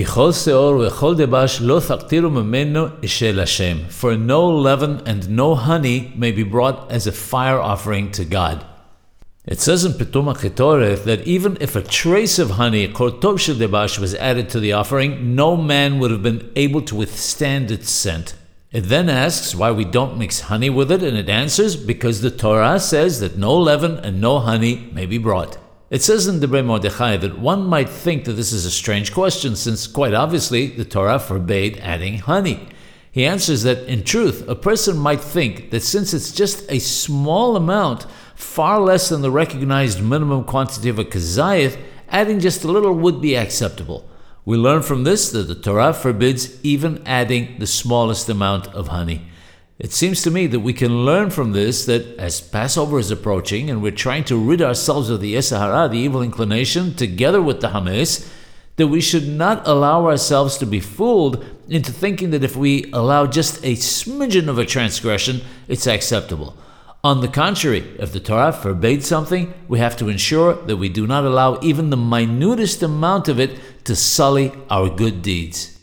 וככל שאור וכל דבש לא תקטירו ממנו של השם. For no leaven and no honey may be brought as a fire offering to God. It says in Petum HaKetoret that even if a trace of honey, kortov shel debash, was added to the offering, no man would have been able to withstand its scent. It then asks why we don't mix honey with it, and it answers because the Torah says that no leaven and no honey may be brought. It says in Debre Mordechai that one might think that this is a strange question, since quite obviously the Torah forbade adding honey. He answers that in truth, a person might think that since it's just a small amount, far less than the recognized minimum quantity of a kazayith, adding just a little would be acceptable. We learn from this that the Torah forbids even adding the smallest amount of honey. It seems to me that we can learn from this that as Passover is approaching and we're trying to rid ourselves of the Yetzer Hara, the evil inclination, together with the Hametz, that we should not allow ourselves to be fooled into thinking that if we allow just a smidgen of a transgression, it's acceptable. On the contrary, if the Torah forbade something, we have to ensure that we do not allow even the minutest amount of it to sully our good deeds.